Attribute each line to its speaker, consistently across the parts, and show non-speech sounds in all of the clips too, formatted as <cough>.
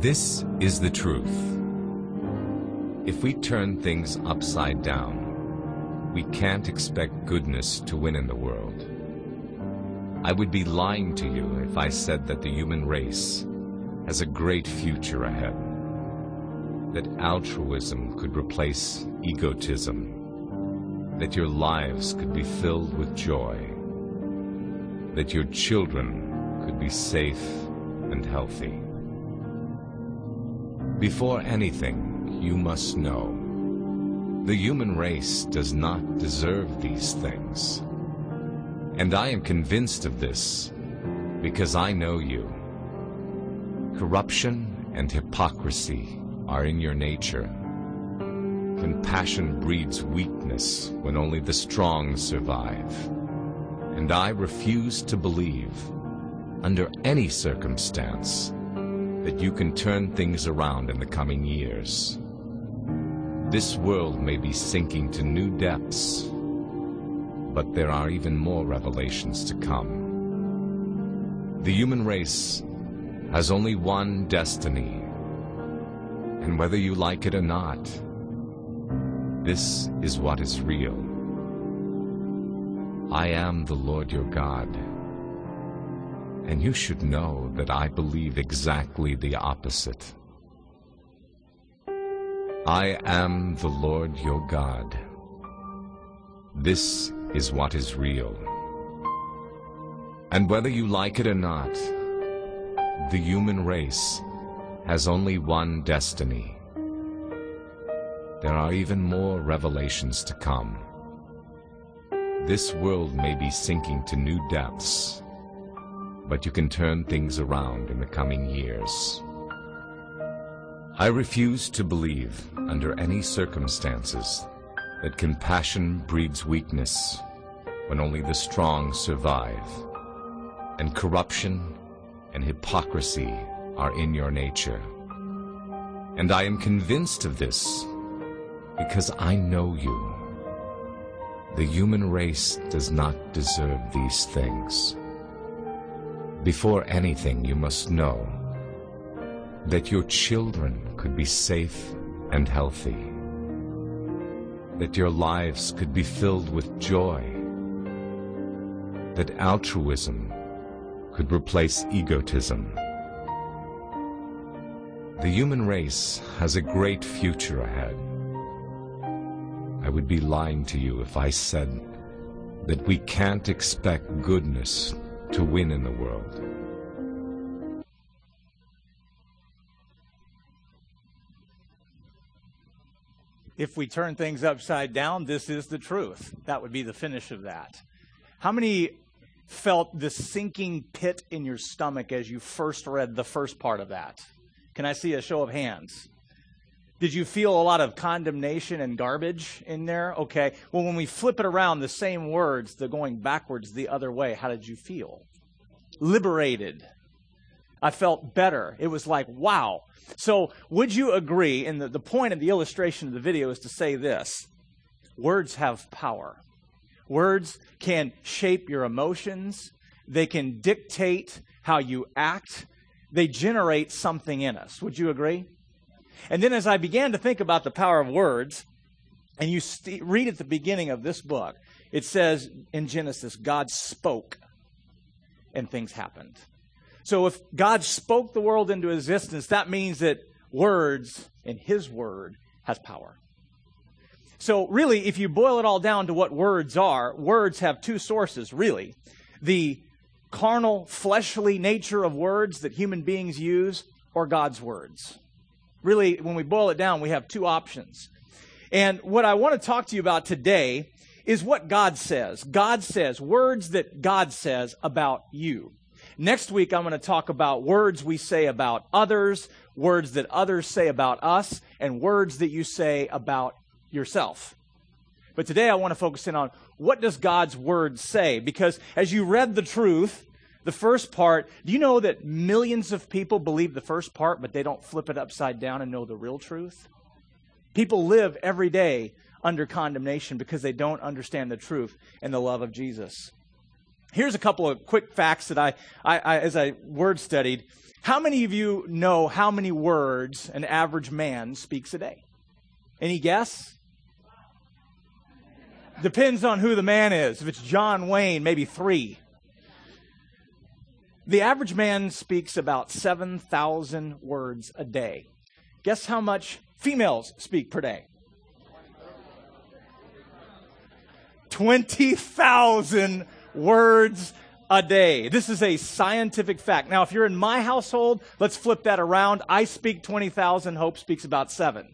Speaker 1: This is the truth. If we turn things upside down, we can't expect goodness to win in the world. I would be lying to you if I said that the human race has a great future ahead. That altruism could replace egotism. That your lives could be filled with joy. That your children could be safe and healthy. Before anything, you must know the human race does not deserve these things. And I am convinced of this because I know you. Corruption and hypocrisy are in your nature. Compassion breeds weakness when only the strong survive. And I refuse to believe, under any circumstance, that you can turn things around in the coming years. This world may be sinking to new depths, but there are even more revelations to come. The human race has only one destiny, and whether you like it or not, this is what is real. I am the Lord your God and you should know that I believe exactly the opposite. I am the Lord your God. This is what is real. And whether you like it or not, the human race has only one destiny. There are even more revelations to come. This world may be sinking to new depths but you can turn things around in the coming years. I refuse to believe, under any circumstances, that compassion breeds weakness when only the strong survive, and corruption and hypocrisy are in your nature. And I am convinced of this because I know you. The human race does not deserve these things. Before anything, you must know that your children could be safe and healthy, that your lives could be filled with joy, that altruism could replace egotism. The human race has a great future ahead. I would be lying to you if I said that we can't expect goodness to win in the world.
Speaker 2: If we turn things upside down, this is the truth. That would be the finish of that. How many felt the sinking pit in your stomach as you first read the first part of that? Can I see a show of hands? Did you feel a lot of condemnation and garbage in there? Okay. Well, when we flip it around, the same words, they're going backwards the other way. How did you feel? Liberated. I felt better. It was like, wow. So, would you agree? And the, the point of the illustration of the video is to say this words have power. Words can shape your emotions, they can dictate how you act, they generate something in us. Would you agree? And then as I began to think about the power of words, and you st- read at the beginning of this book, it says in Genesis, God spoke and things happened. So if God spoke the world into existence, that means that words and His word has power. So really, if you boil it all down to what words are, words have two sources, really. The carnal, fleshly nature of words that human beings use, or God's words really, when we boil it down, we have two options. And what I want to talk to you about today is what God says. God says, words that God says about you. Next week, I'm going to talk about words we say about others, words that others say about us, and words that you say about yourself. But today I want to focus in on what does God's word say? Because as you read the truth, the first part, do you know that millions of people believe the first part, but they don't flip it upside down and know the real truth? People live every day under condemnation because they don't understand the truth and the love of Jesus. Here's a couple of quick facts that I, I, I, as I word studied. How many of you know how many words an average man speaks a day? Any guess? Depends on who the man is. If it's John Wayne, maybe three. The average man speaks about 7,000 words a day. Guess how much females speak per day? 20,000 words a day. This is a scientific fact. Now, if you're in my household, let's flip that around. I speak 20,000, Hope speaks about seven.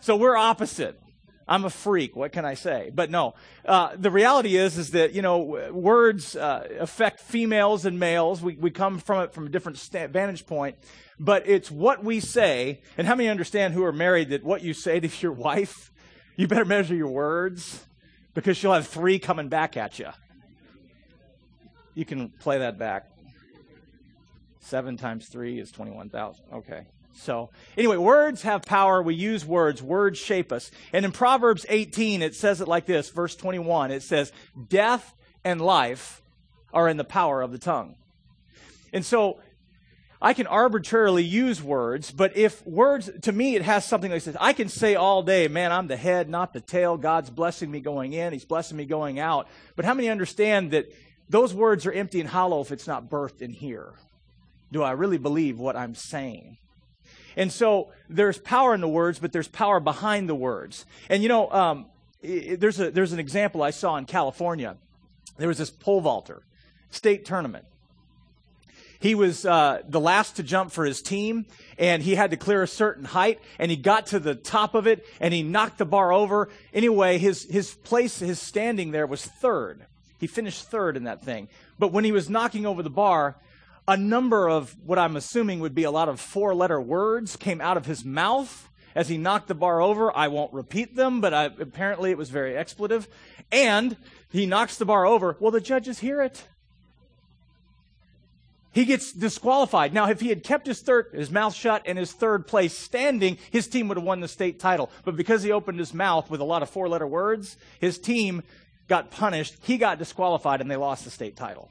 Speaker 2: So we're opposite. I'm a freak. What can I say? But no, uh, the reality is, is that you know, words uh, affect females and males. We we come from it from a different vantage point, but it's what we say. And how many understand who are married that what you say to <laughs> your wife, you better measure your words because she'll have three coming back at you. You can play that back. Seven times three is 21,000. Okay. So, anyway, words have power. We use words. Words shape us. And in Proverbs 18, it says it like this, verse 21. It says, Death and life are in the power of the tongue. And so, I can arbitrarily use words, but if words, to me, it has something like this. I can say all day, man, I'm the head, not the tail. God's blessing me going in, He's blessing me going out. But how many understand that those words are empty and hollow if it's not birthed in here. Do I really believe what I'm saying? And so there's power in the words, but there's power behind the words. And you know, um, there's, a, there's an example I saw in California. There was this pole vaulter, state tournament. He was uh, the last to jump for his team, and he had to clear a certain height, and he got to the top of it, and he knocked the bar over. Anyway, his, his place, his standing there was third. He finished third in that thing. But when he was knocking over the bar, a number of what I'm assuming would be a lot of four letter words came out of his mouth as he knocked the bar over. I won't repeat them, but I, apparently it was very expletive. And he knocks the bar over. Well, the judges hear it. He gets disqualified. Now, if he had kept his third, his mouth shut and his third place standing, his team would have won the state title. But because he opened his mouth with a lot of four letter words, his team got punished, he got disqualified, and they lost the state title.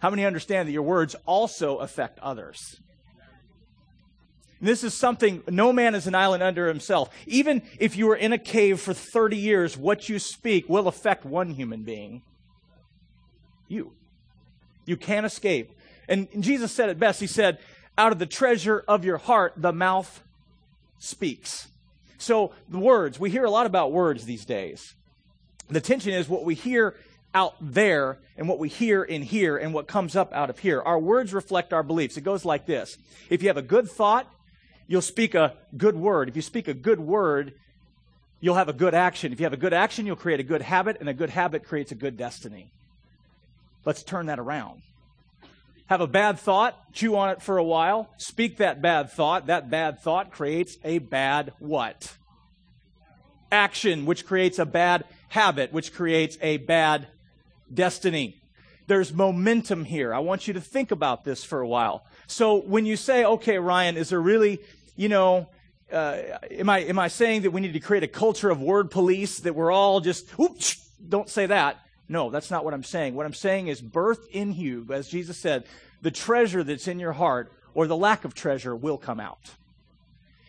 Speaker 2: How many understand that your words also affect others? This is something, no man is an island under himself. Even if you are in a cave for 30 years, what you speak will affect one human being. You. You can't escape. And Jesus said it best. He said, out of the treasure of your heart, the mouth speaks. So, the words, we hear a lot about words these days. The tension is what we hear out there and what we hear in here and what comes up out of here. Our words reflect our beliefs. It goes like this If you have a good thought, you'll speak a good word. If you speak a good word, you'll have a good action. If you have a good action, you'll create a good habit, and a good habit creates a good destiny. Let's turn that around. Have a bad thought, chew on it for a while, speak that bad thought. That bad thought creates a bad what? Action, which creates a bad habit, which creates a bad destiny. There's momentum here. I want you to think about this for a while. So when you say, okay, Ryan, is there really, you know, uh, am I am I saying that we need to create a culture of word police that we're all just oops, don't say that. No, that's not what I'm saying. What I'm saying is birth in you, as Jesus said, the treasure that's in your heart or the lack of treasure will come out.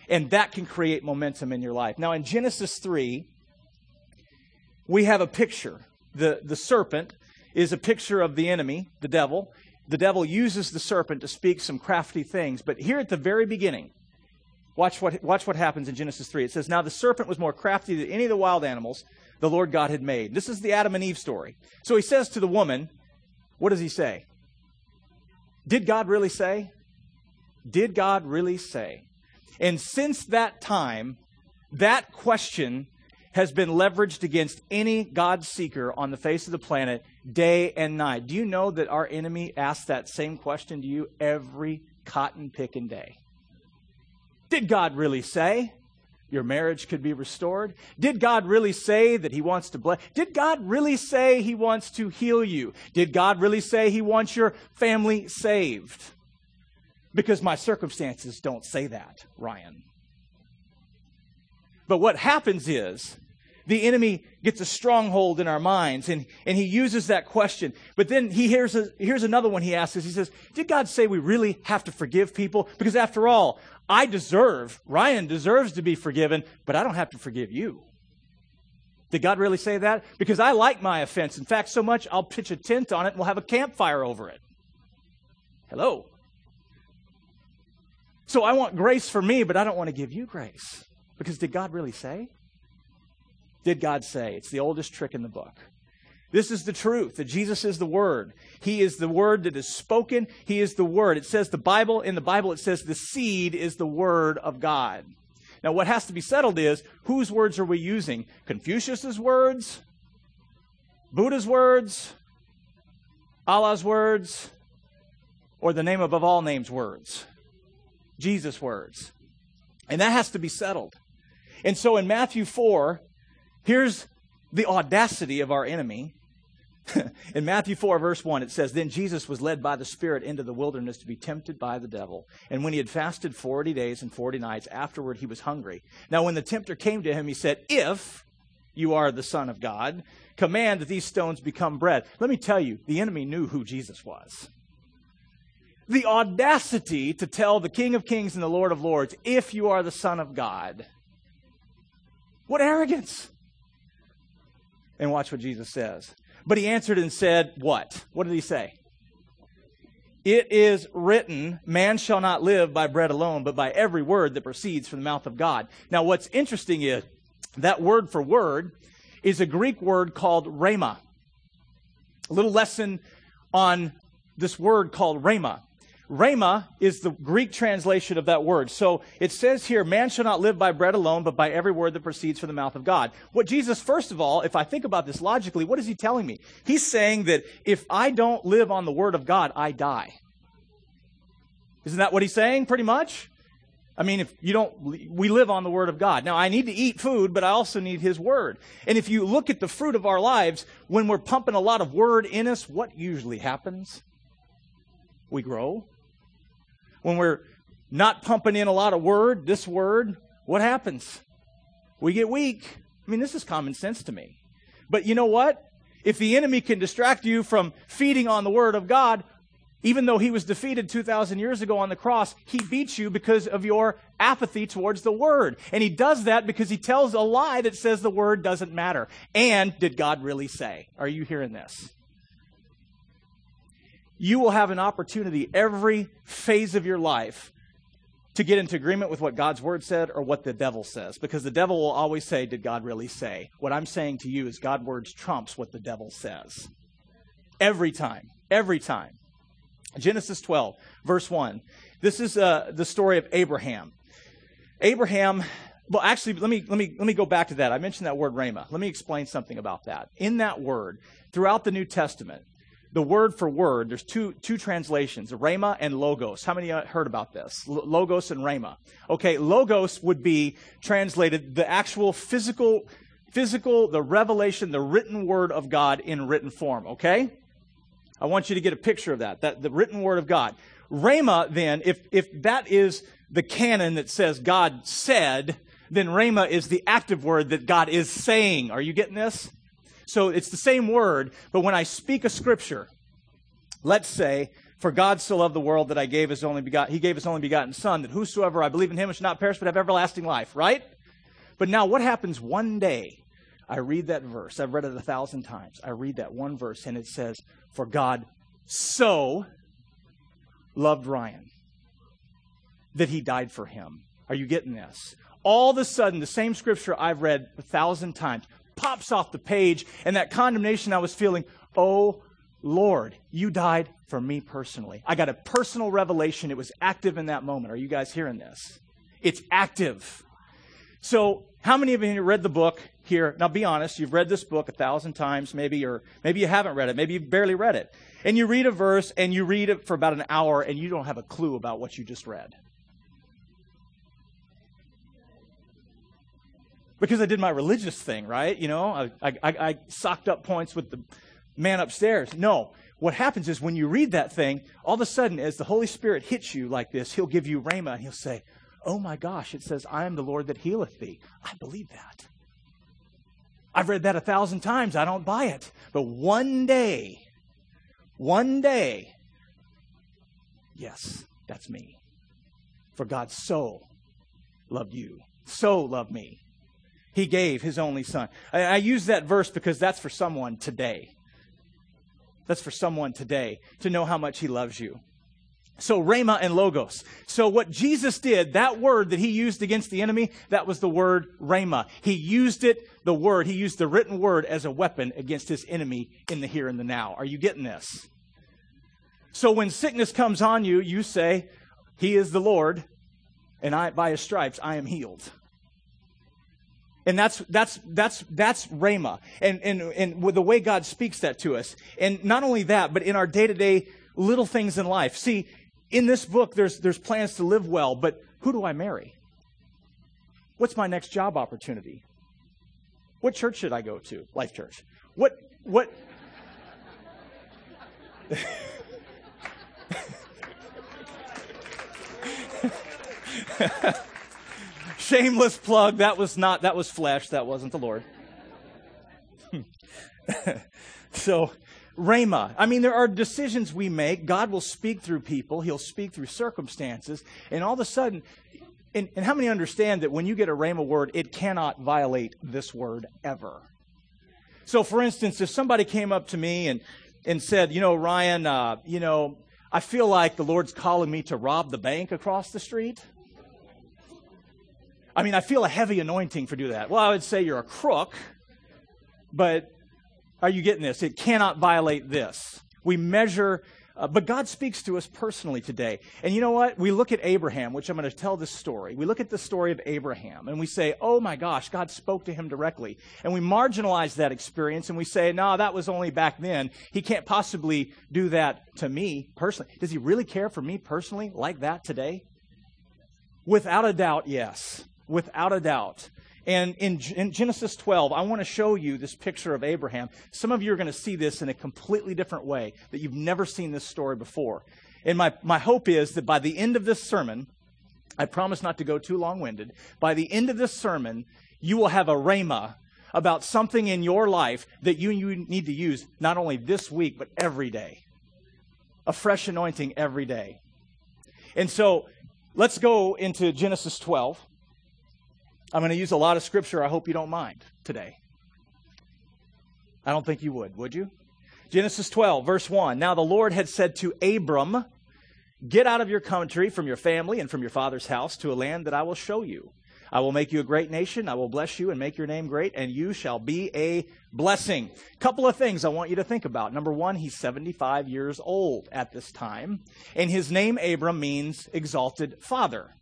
Speaker 2: And that can create momentum in your life. Now in Genesis 3, we have a picture. The, the serpent is a picture of the enemy, the devil. The devil uses the serpent to speak some crafty things. But here at the very beginning, watch what, watch what happens in Genesis 3. It says, Now the serpent was more crafty than any of the wild animals the Lord God had made. This is the Adam and Eve story. So he says to the woman, What does he say? Did God really say? Did God really say? And since that time, that question has been leveraged against any God seeker on the face of the planet day and night. Do you know that our enemy asks that same question to you every cotton picking day? Did God really say your marriage could be restored? Did God really say that He wants to bless? Did God really say He wants to heal you? Did God really say He wants your family saved? Because my circumstances don't say that, Ryan. But what happens is the enemy gets a stronghold in our minds and, and he uses that question. But then he hears, a, here's another one he asks us. He says, Did God say we really have to forgive people? Because after all, I deserve, Ryan deserves to be forgiven, but I don't have to forgive you. Did God really say that? Because I like my offense. In fact, so much I'll pitch a tent on it and we'll have a campfire over it. Hello. So I want grace for me, but I don't want to give you grace. Because did God really say? Did God say? It's the oldest trick in the book. This is the truth that Jesus is the Word. He is the Word that is spoken. He is the Word. It says the Bible, in the Bible, it says the seed is the Word of God. Now, what has to be settled is whose words are we using? Confucius's words? Buddha's words? Allah's words? Or the name above all names words? Jesus' words. And that has to be settled. And so in Matthew 4, here's the audacity of our enemy. <laughs> in Matthew 4, verse 1, it says, Then Jesus was led by the Spirit into the wilderness to be tempted by the devil. And when he had fasted 40 days and 40 nights, afterward he was hungry. Now, when the tempter came to him, he said, If you are the Son of God, command that these stones become bread. Let me tell you, the enemy knew who Jesus was. The audacity to tell the King of Kings and the Lord of Lords, If you are the Son of God. What arrogance! And watch what Jesus says. But he answered and said, What? What did he say? It is written, Man shall not live by bread alone, but by every word that proceeds from the mouth of God. Now, what's interesting is that word for word is a Greek word called rhema. A little lesson on this word called rhema. Rhema is the Greek translation of that word. So it says here, man shall not live by bread alone, but by every word that proceeds from the mouth of God. What Jesus, first of all, if I think about this logically, what is he telling me? He's saying that if I don't live on the word of God, I die. Isn't that what he's saying, pretty much? I mean, if you don't, we live on the Word of God. Now, I need to eat food, but I also need His Word. And if you look at the fruit of our lives, when we're pumping a lot of Word in us, what usually happens? We grow when we're not pumping in a lot of word, this word, what happens? We get weak. I mean, this is common sense to me. But you know what? If the enemy can distract you from feeding on the word of God, even though he was defeated 2,000 years ago on the cross, he beats you because of your apathy towards the word. And he does that because he tells a lie that says the word doesn't matter. And did God really say? Are you hearing this? You will have an opportunity every phase of your life to get into agreement with what God's word said or what the devil says. Because the devil will always say, Did God really say? What I'm saying to you is God's words trumps what the devil says. Every time. Every time. Genesis 12, verse 1. This is uh, the story of Abraham. Abraham, well, actually, let me, let, me, let me go back to that. I mentioned that word rhema. Let me explain something about that. In that word, throughout the New Testament, the word for word, there's two, two translations, rhema and logos. How many heard about this? L- logos and rhema. Okay, logos would be translated the actual physical, physical, the revelation, the written word of God in written form. Okay? I want you to get a picture of that, that the written word of God. Rhema, then, if, if that is the canon that says God said, then rhema is the active word that God is saying. Are you getting this? So it's the same word, but when I speak a scripture, let's say, for God so loved the world that I gave his only begotten, he gave his only begotten son, that whosoever I believe in him should not perish but have everlasting life, right? But now what happens one day? I read that verse. I've read it a thousand times. I read that one verse and it says, for God so loved Ryan that he died for him. Are you getting this? All of a sudden, the same scripture I've read a thousand times pops off the page, and that condemnation I was feeling, oh Lord, you died for me personally. I got a personal revelation. It was active in that moment. Are you guys hearing this? It's active. So, how many of you read the book here? Now, be honest. You've read this book a thousand times, maybe, or maybe you haven't read it. Maybe you've barely read it. And you read a verse and you read it for about an hour and you don't have a clue about what you just read. Because I did my religious thing, right? You know, I, I, I socked up points with the man upstairs. No. What happens is when you read that thing, all of a sudden, as the Holy Spirit hits you like this, He'll give you Rhema and He'll say, Oh my gosh, it says, I am the Lord that healeth thee. I believe that. I've read that a thousand times. I don't buy it. But one day, one day, yes, that's me. For God so loved you, so loved me. He gave his only son. I, I use that verse because that's for someone today. That's for someone today to know how much he loves you. So, Rhema and Logos. So, what Jesus did, that word that he used against the enemy, that was the word Rhema. He used it, the word, he used the written word as a weapon against his enemy in the here and the now. Are you getting this? So, when sickness comes on you, you say, He is the Lord, and I, by his stripes I am healed. And that's that's that's that's Rhema. And and and with the way God speaks that to us. And not only that, but in our day-to-day little things in life. See, in this book, there's, there's plans to live well, but who do I marry? What's my next job opportunity? What church should I go to? Life Church. What, what? <laughs> Shameless plug. That was not, that was flesh. That wasn't the Lord. <laughs> so, Rhema. I mean, there are decisions we make. God will speak through people, He'll speak through circumstances, and all of a sudden, and, and how many understand that when you get a Rhema word, it cannot violate this word ever? So, for instance, if somebody came up to me and, and said, You know, Ryan, uh, you know, I feel like the Lord's calling me to rob the bank across the street. I mean, I feel a heavy anointing for do that. Well, I would say you're a crook, but are you getting this? It cannot violate this. We measure, uh, but God speaks to us personally today. And you know what? We look at Abraham, which I'm going to tell this story. We look at the story of Abraham and we say, oh my gosh, God spoke to him directly. And we marginalize that experience and we say, no, that was only back then. He can't possibly do that to me personally. Does he really care for me personally like that today? Without a doubt, yes. Without a doubt. And in, in, Genesis 12, I want to show you this picture of Abraham. Some of you are going to see this in a completely different way, that you've never seen this story before. And my, my hope is that by the end of this sermon, I promise not to go too long winded, by the end of this sermon, you will have a rhema about something in your life that you, you need to use not only this week, but every day. A fresh anointing every day. And so let's go into Genesis 12. I'm going to use a lot of scripture. I hope you don't mind today. I don't think you would, would you? Genesis 12, verse 1. Now the Lord had said to Abram, Get out of your country, from your family, and from your father's house to a land that I will show you. I will make you a great nation. I will bless you and make your name great, and you shall be a blessing. Couple of things I want you to think about. Number one, he's 75 years old at this time, and his name, Abram, means exalted father.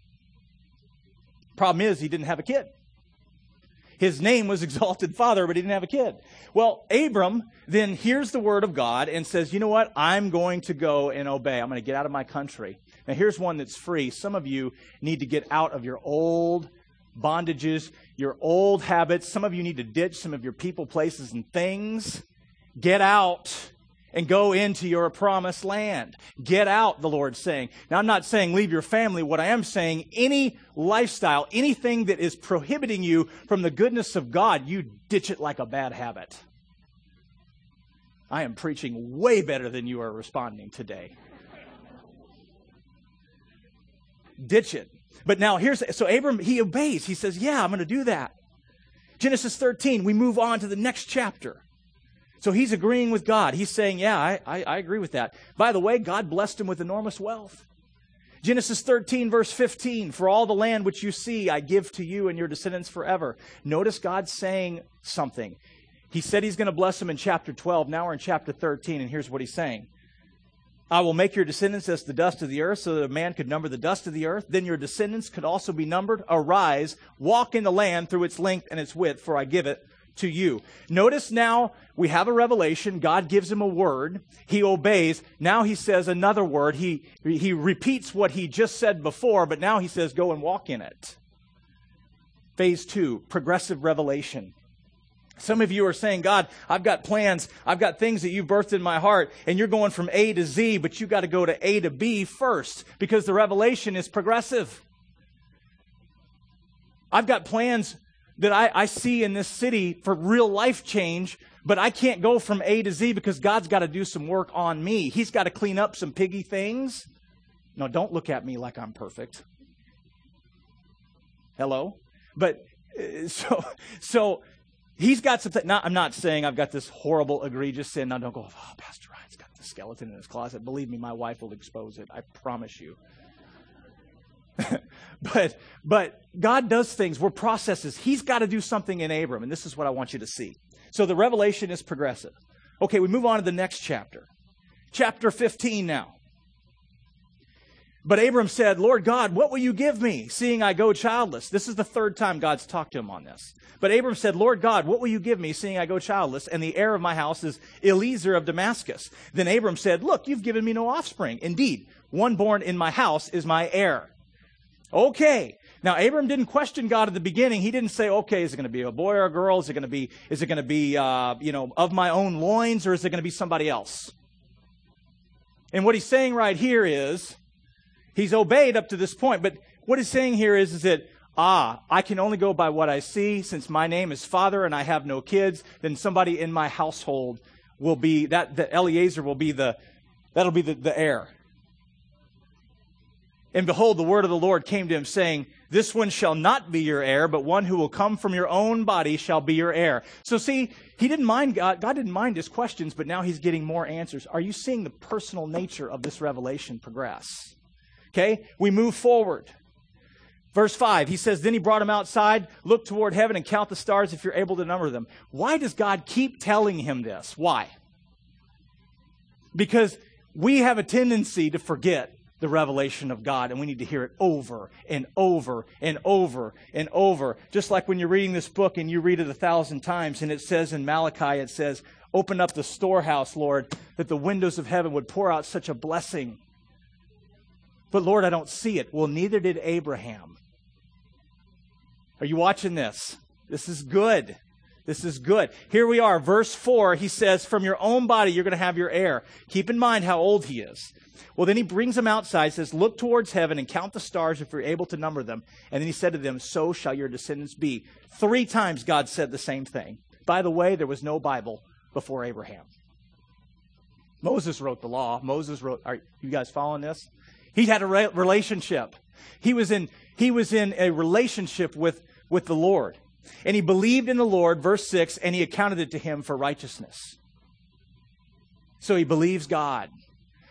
Speaker 2: Problem is, he didn't have a kid. His name was <laughs> Exalted Father, but he didn't have a kid. Well, Abram then hears the word of God and says, You know what? I'm going to go and obey. I'm going to get out of my country. Now, here's one that's free. Some of you need to get out of your old bondages, your old habits. Some of you need to ditch some of your people, places, and things. Get out and go into your promised land. Get out, the Lord's saying. Now, I'm not saying leave your family. What I am saying, any lifestyle, anything that is prohibiting you from the goodness of God, you ditch it like a bad habit. I am preaching way better than you are responding today. ditch it. But now here's, so Abram, he obeys. He says, yeah, I'm going to do that. Genesis 13, we move on to the next chapter. So he's agreeing with God. He's saying, Yeah, I, I, I, agree with that. By the way, God blessed him with enormous wealth. Genesis 13, verse 15 For all the land which you see, I give to you and your descendants forever. Notice God saying something. He said he's going to bless him in chapter 12. Now we're in chapter 13, and here's what he's saying I will make your descendants as the dust of the earth, so that a man could number the dust of the earth. Then your descendants could also be numbered. Arise, walk in the land through its length and its width, for I give it to you. Notice now we have a revelation. God gives him a word. He obeys. Now he says another word. He, he repeats what he just said before, but now he says, go and walk in it. Phase two, progressive revelation. Some of you are saying, God, I've got plans. I've got things that you've birthed in my heart, and you're going from A to Z, but you've got to go to A to B first because the revelation is progressive. I've got plans that I, I see in this city for real life change, but I can't go from A to Z because God's got to do some work on me. He's got to clean up some piggy things. No, don't look at me like I'm perfect. Hello? But <laughs> so, so he's got something. Not, I'm not saying I've got this horrible, egregious sin. Now don't go, oh, Pastor Ryan's got the skeleton in his closet. Believe me, my wife will expose it. I promise you. <laughs> but but God does things. We're processes. He's got to do something in Abram, and this is what I want you to see. So the revelation is progressive. Okay, we move on to the next chapter. Chapter 15 now. But Abram said, Lord God, what will you give me, seeing I go childless? This is the third time God's talked to him on this. But Abram said, Lord God, what will you give me, seeing I go childless? And the heir of my house is Eliezer of Damascus. Then Abram said, Look, you've given me no offspring. Indeed, one born in my house is my heir. Okay. Now Abram didn't question God at the beginning. He didn't say, "Okay, is it going to be a boy or a girl? Is it going to be is it going to be uh, you know of my own loins or is it going to be somebody else?" And what he's saying right here is, he's obeyed up to this point. But what he's saying here is, is that ah, I can only go by what I see. Since my name is Father and I have no kids, then somebody in my household will be that the Eliezer will be the that'll be the, the heir. And behold, the word of the Lord came to him, saying, This one shall not be your heir, but one who will come from your own body shall be your heir. So, see, he didn't mind God. God didn't mind his questions, but now he's getting more answers. Are you seeing the personal nature of this revelation progress? Okay, we move forward. Verse 5, he says, Then he brought him outside, look toward heaven, and count the stars if you're able to number them. Why does God keep telling him this? Why? Because we have a tendency to forget the revelation of God, and we need to hear it over and over and over and over. Just like when you're reading this book and you read it a thousand times, and it says in Malachi, it says, Open up the storehouse, Lord, that the windows of heaven would pour out such a blessing. But Lord, I don't see it. Well, neither did Abraham. Are you watching this? This is good. This is good. Here we are, verse 4. He says, From your own body, you're going to have your heir. Keep in mind how old he is. Well, then he brings them outside, says, Look towards heaven and count the stars if you're able to number them. And then he said to them, So shall your descendants be. Three times God said the same thing. By the way, there was no Bible before Abraham. Moses wrote the law. Moses wrote, are you guys following this? He had a re- relationship. He was in, he was in a relationship with, with the Lord. And he believed in the Lord, verse 6, and he accounted it to him for righteousness. So he believes God.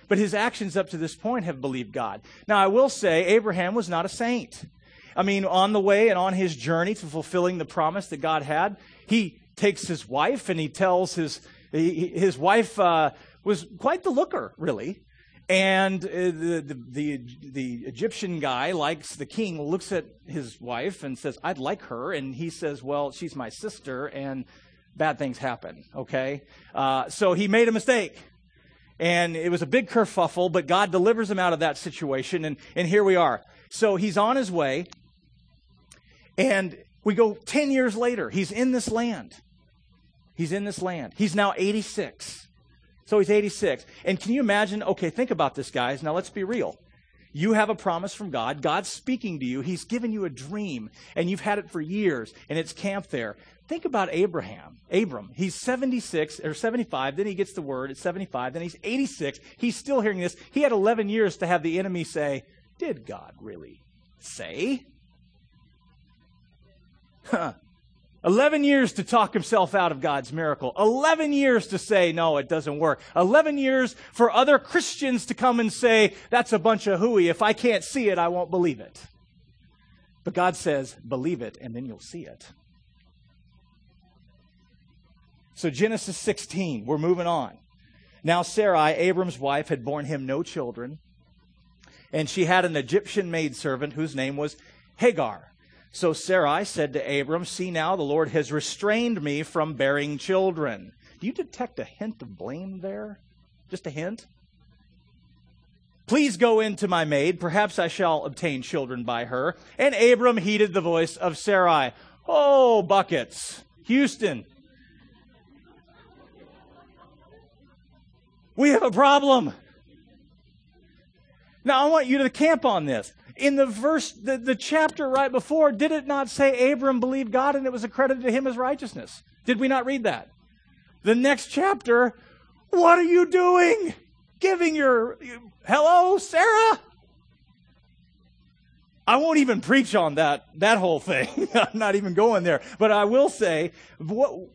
Speaker 2: But his actions up to this point have believed God. Now, I will say, Abraham was not a saint. I mean, on the way and on his journey to fulfilling the promise that God had, he takes his wife and he tells his, his wife uh, was quite the looker, really. And uh, the, the, the, the, Egyptian guy likes the king, looks at his wife and says, I'd like her. And he says, Well, she's my sister, and bad things happen, okay? Uh, so he made a mistake. And it was a big kerfuffle, but God delivers him out of that situation. And, and here we are. So he's on his way. And we go 10 years later. He's in this land. He's in this land. He's now 86. So he's 86. And can you imagine? Okay, think about this, guys. Now let's be real. You have a promise from God. God's speaking to you. He's given you a dream, and you've had it for years, and it's camped there. Think about Abraham. Abram, he's 76 or 75, then he gets the word at 75, then he's 86. He's still hearing this. He had 11 years to have the enemy say, Did God really say? <laughs> Huh. 11 years to talk himself out of God's miracle. 11 years to say, no, it doesn't work. 11 years for other Christians to come and say, that's a bunch of hooey. If I can't see it, I won't believe it. But God says, believe it, and then you'll see it. So, Genesis 16, we're moving on. Now, Sarai, Abram's wife, had borne him no children, and she had an Egyptian maidservant whose name was Hagar. So Sarai said to Abram, See now, the Lord has restrained me from bearing children. Do you detect a hint of blame there? Just a hint? Please go in to my maid. Perhaps I shall obtain children by her. And Abram heeded the voice of Sarai. Oh, buckets. Houston. We have a problem. Now, I want you to camp on this. In the verse, the, the chapter right before, did it not say Abram believed God and it was accredited to him as righteousness? Did we not read that? The next chapter, what are you doing? Giving your, hello, Sarah? I won't even preach on that, that whole thing. <laughs> I'm not even going there. But I will say, what,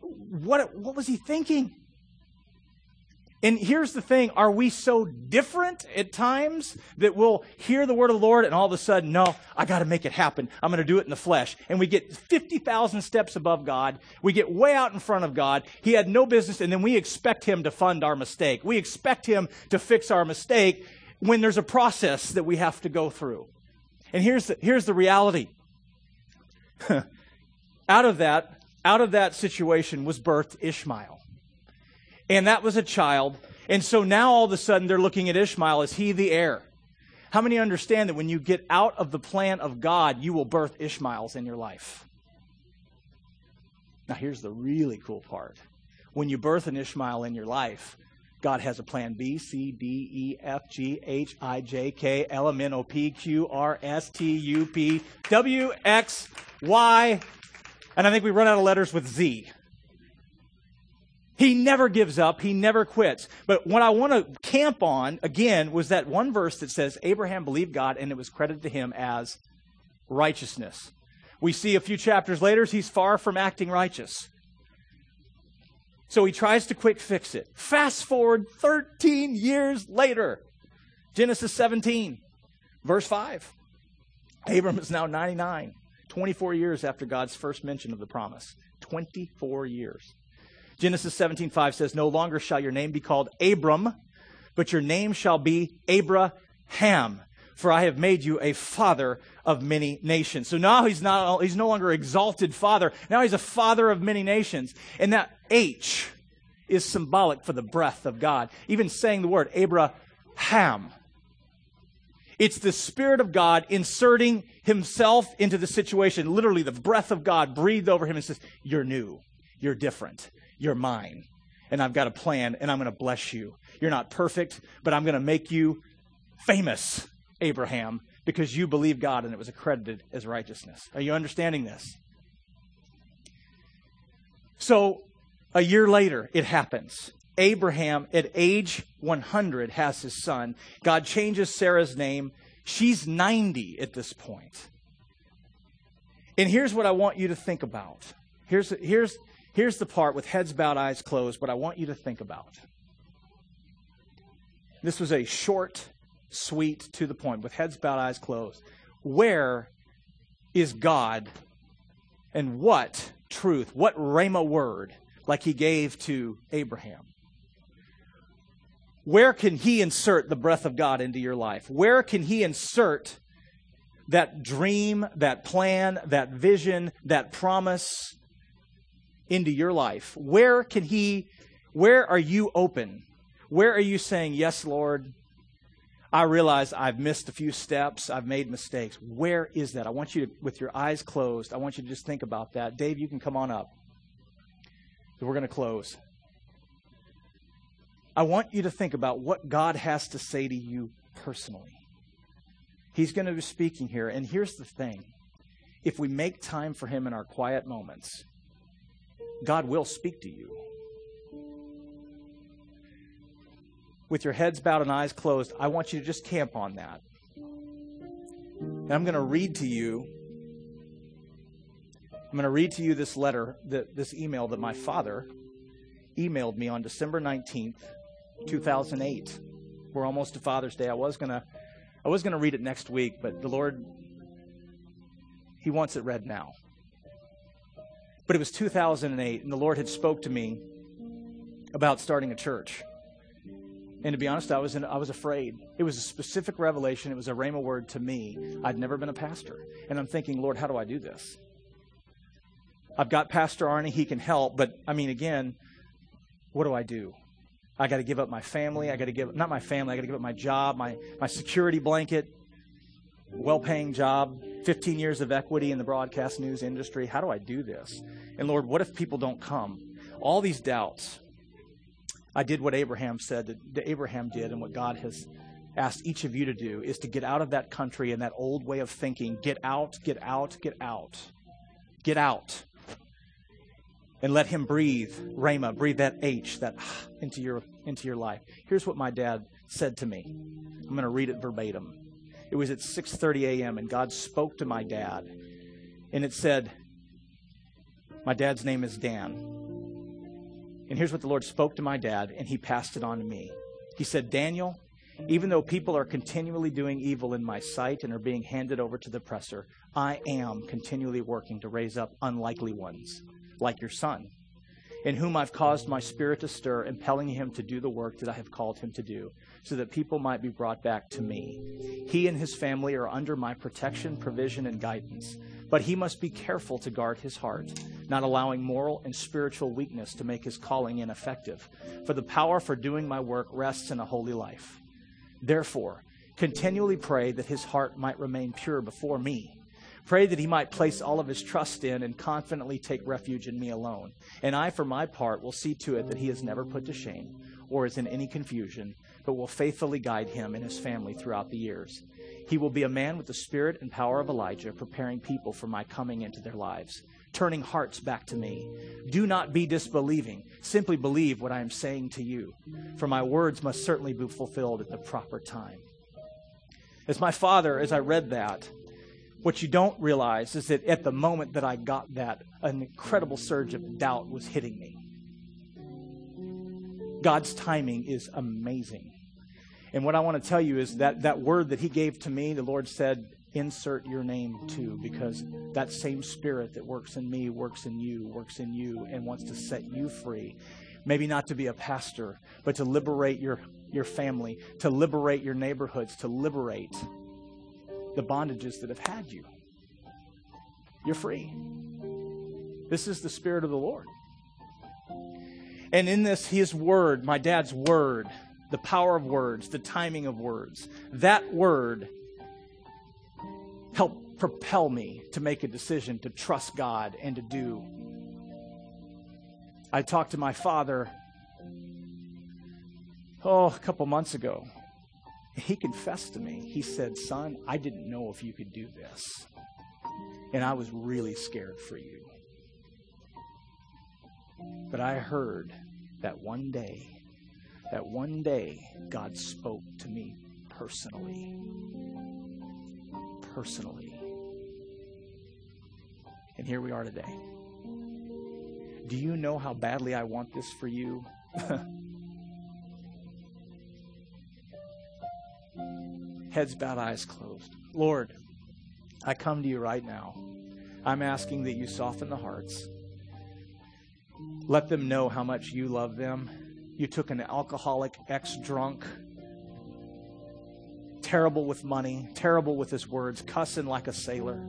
Speaker 2: what, what was he thinking? And here's the thing are we so different at times that we'll hear the word of the Lord and all of a sudden, no, I got to make it happen. I'm going to do it in the flesh. And we get 50,000 steps above God. We get way out in front of God. He had no business. And then we expect Him to fund our mistake. We expect Him to fix our mistake when there's a process that we have to go through. And here's the, here's the reality. <laughs> out of that, out of that situation was birthed Ishmael. And that was a child. And so now all of a sudden they're looking at Ishmael as he the heir. How many understand that when you get out of the plan of God, you will birth Ishmaels in your life? Now, here's the really cool part. When you birth an Ishmael in your life, God has a plan B, C, D, E, F, G, H, I, J, K, L, M, N, O, P, Q, R, S, T, U, P, W, X, Y, and I think we run out of letters with Z. He never gives up. He never quits. But what I want to camp on, again, was that one verse that says Abraham believed God and it was credited to him as righteousness. We see a few chapters later, he's far from acting righteous. So he tries to quick fix it. Fast forward 13 years later, Genesis 17, verse 5. Abram is now 99, 24 years after God's first mention of the promise. 24 years. Genesis 17:5 says, "No longer shall your name be called Abram, but your name shall be Abraham, for I have made you a father of many nations." So now he's not he's no longer exalted father. Now he's a father of many nations. And that H is symbolic for the breath of God. Even saying the word Abraham it's the Spirit of God inserting Himself into the situation. Literally, the breath of God breathed over him and says, You're new. You're different. You're mine. And I've got a plan, and I'm going to bless you. You're not perfect, but I'm going to make you famous, Abraham, because you believe God and it was accredited as righteousness. Are you understanding this? So, a year later, it happens. Abraham, at age 100, has his son. God changes Sarah's name. She's 90 at this point. And here's what I want you to think about. Here's, here's, Here's the part with heads bowed, eyes closed, what I want you to think about. This was a short, sweet, to the point, with heads bowed, eyes closed. Where is God and what truth, what Rhema word, like he gave to Abraham? Where can he insert the breath of God into your life? Where can he insert that dream, that plan, that vision, that promise, into your life? Where can He, where are you open? Where are you saying, Yes, Lord, I realize I've missed a few steps, I've made mistakes. Where is that? I want you to, with your eyes closed, I want you to just think about that. Dave, you can come on up. We're going to close. I want you to think about what God has to say to you personally. He's going to be speaking here. And here's the thing if we make time for Him in our quiet moments, God will speak to you. With your heads bowed and eyes closed, I want you to just camp on that. And I'm going to read to you. I'm going to read to you this letter, this email that my father emailed me on December 19th, 2008. We're almost to Father's Day. I was going to I was going to read it next week, but the Lord he wants it read now. But it was 2008, and the Lord had spoke to me about starting a church. And to be honest, I was, in, I was afraid. It was a specific revelation. It was a rhema word to me. I'd never been a pastor. And I'm thinking, Lord, how do I do this? I've got Pastor Arnie. He can help. But, I mean, again, what do I do? I got to give up my family. I got to give, not my family, I got to give up my job, my, my security blanket well paying job, 15 years of equity in the broadcast news industry. How do I do this? And Lord, what if people don't come? All these doubts. I did what Abraham said that Abraham did and what God has asked each of you to do is to get out of that country and that old way of thinking. Get out, get out, get out. Get out. And let him breathe, Rhema, breathe that H, that <sighs> into your into your life. Here's what my dad said to me. I'm going to read it verbatim. It was at 6:30 a.m. and God spoke to my dad. And it said, my dad's name is Dan. And here's what the Lord spoke to my dad, and he passed it on to me. He said, Daniel, even though people are continually doing evil in my sight and are being handed over to the oppressor, I am continually working to raise up unlikely ones, like your son, in whom I've caused my spirit to stir, impelling him to do the work that I have called him to do, so that people might be brought back to me. He and his family are under my protection, provision, and guidance. But he must be careful to guard his heart, not allowing moral and spiritual weakness to make his calling ineffective. For the power for doing my work rests in a holy life. Therefore, continually pray that his heart might remain pure before me. Pray that he might place all of his trust in and confidently take refuge in me alone. And I, for my part, will see to it that he is never put to shame or is in any confusion, but will faithfully guide him and his family throughout the years. He will be a man with the spirit and power of Elijah, preparing people for my coming into their lives, turning hearts back to me. Do not be disbelieving. Simply believe what I am saying to you, for my words must certainly be fulfilled at the proper time. As my father, as I read that, what you don't realize is that at the moment that I got that, an incredible surge of doubt was hitting me. God's timing is amazing. And what I want to tell you is that that word that he gave to me, the Lord said, insert your name too, because that same spirit that works in me works in you, works in you, and wants to set you free. Maybe not to be a pastor, but to liberate your, your family, to liberate your neighborhoods, to liberate the bondages that have had you. You're free. This is the Spirit of the Lord. And in this, His Word, my dad's Word, the power of words, the timing of words. That word helped propel me to make a decision to trust God and to do. I talked to my father, oh, a couple months ago. He confessed to me. He said, Son, I didn't know if you could do this. And I was really scared for you. But I heard that one day that one day God spoke to me personally. Personally. And here we are today. Do you know how badly I want this for you? <laughs> Heads bowed, eyes closed. Lord, I come to you right now. I'm asking that you soften the hearts. Let them know how much you love them you took an alcoholic, ex drunk, terrible with money, terrible with his words, cussing like a sailor,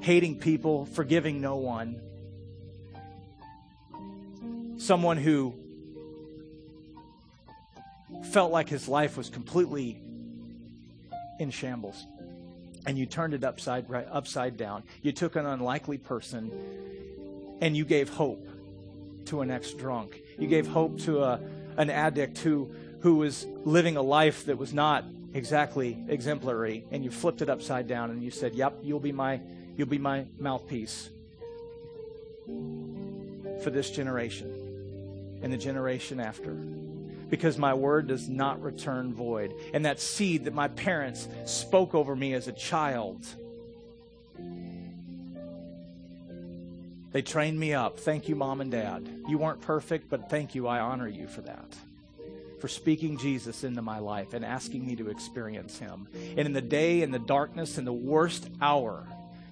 Speaker 2: hating people, forgiving no one. Someone who felt like his life was completely in shambles. And you turned it upside right, upside down. You took an unlikely person and you gave hope to an ex drunk. You gave hope to a, an addict who, who was living a life that was not exactly exemplary, and you flipped it upside down and you said, Yep, you'll be my, you'll be my mouthpiece for this generation and the generation after. Because my word does not return void. And that seed that my parents spoke over me as a child They trained me up. Thank you, mom and dad. You weren't perfect, but thank you. I honor you for that. For speaking Jesus into my life and asking me to experience him. And in the day, in the darkness, in the worst hour,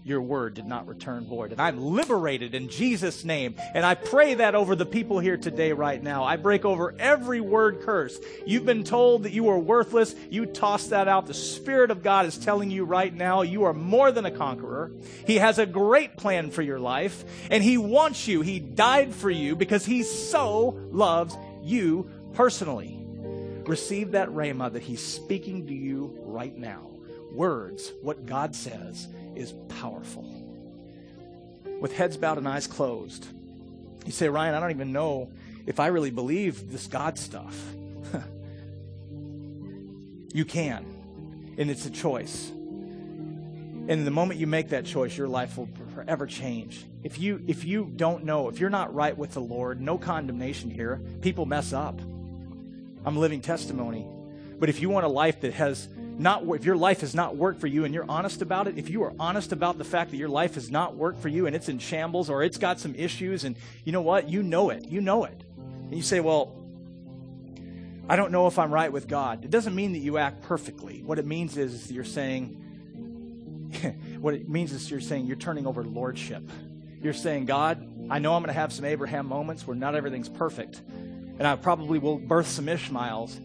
Speaker 2: your word did not return void. And I'm liberated in Jesus' name. And I pray that over the people here today, right now. I break over every word curse. You've been told that you are worthless. You toss that out. The Spirit of God is telling you right now you are more than a conqueror. He has a great plan for your life. And He wants you. He died for you because He so loves you personally. Receive that rhema that He's speaking to you right now. Words, what God says is powerful. With heads bowed and eyes closed, you say, Ryan, I don't even know if I really believe this God stuff. <laughs> You can. And it's a choice. And the moment you make that choice, your life will forever change. If you if you don't know, if you're not right with the Lord, no condemnation here. People mess up. I'm living testimony. But if you want a life that has not if your life has not worked for you and you're honest about it, if you are honest about the fact that your life has not worked for you and it's in shambles or it's got some issues and you know what? You know it. You know it. And you say, "Well, I don't know if I'm right with God." It doesn't mean that you act perfectly. What it means is you're saying <laughs> what it means is you're saying you're turning over lordship. You're saying, God, I know I'm going to have some Abraham moments where not everything's perfect, and I probably will birth some Ishmaels.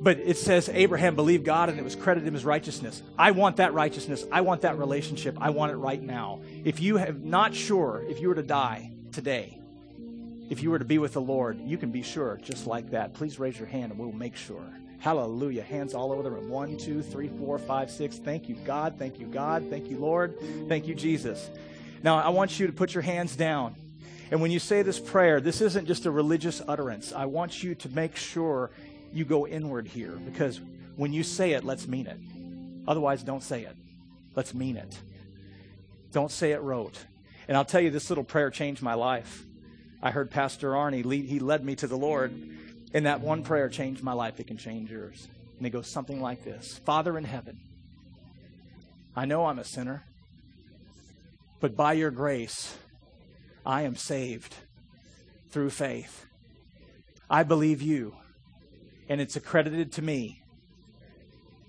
Speaker 2: But it says Abraham believed God and it was credited him as righteousness. I want that righteousness. I want that relationship. I want it right now. If you have not sure, if you were to die today, if you were to be with the Lord, you can be sure just like that. Please raise your hand and we'll make sure. Hallelujah. Hands all over the room. One, two, three, four, five, six. Thank you, God. Thank you, God. Thank you, Lord. Thank you, Jesus. Now, I want you to put your hands down. And when you say this prayer, this isn't just a religious utterance. I want you to make sure you go inward here because when you say it, let's mean it. Otherwise, don't say it. Let's mean it. Don't say it rote. And I'll tell you, this little prayer changed my life. I heard Pastor Arnie lead, he led me to the Lord and that one prayer changed my life. It can change yours. And it goes something like this Father in heaven, I know I'm a sinner, but by your grace, I am saved through faith. I believe you, and it's accredited to me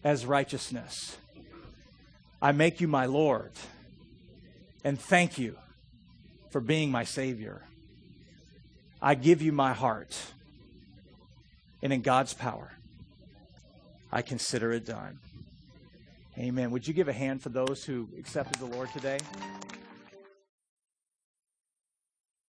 Speaker 2: as righteousness. I make you my Lord, and thank you for being my Savior. I give you my heart and in God's power, I consider it done. Amen. Would you give a hand for those who accepted the Lord today?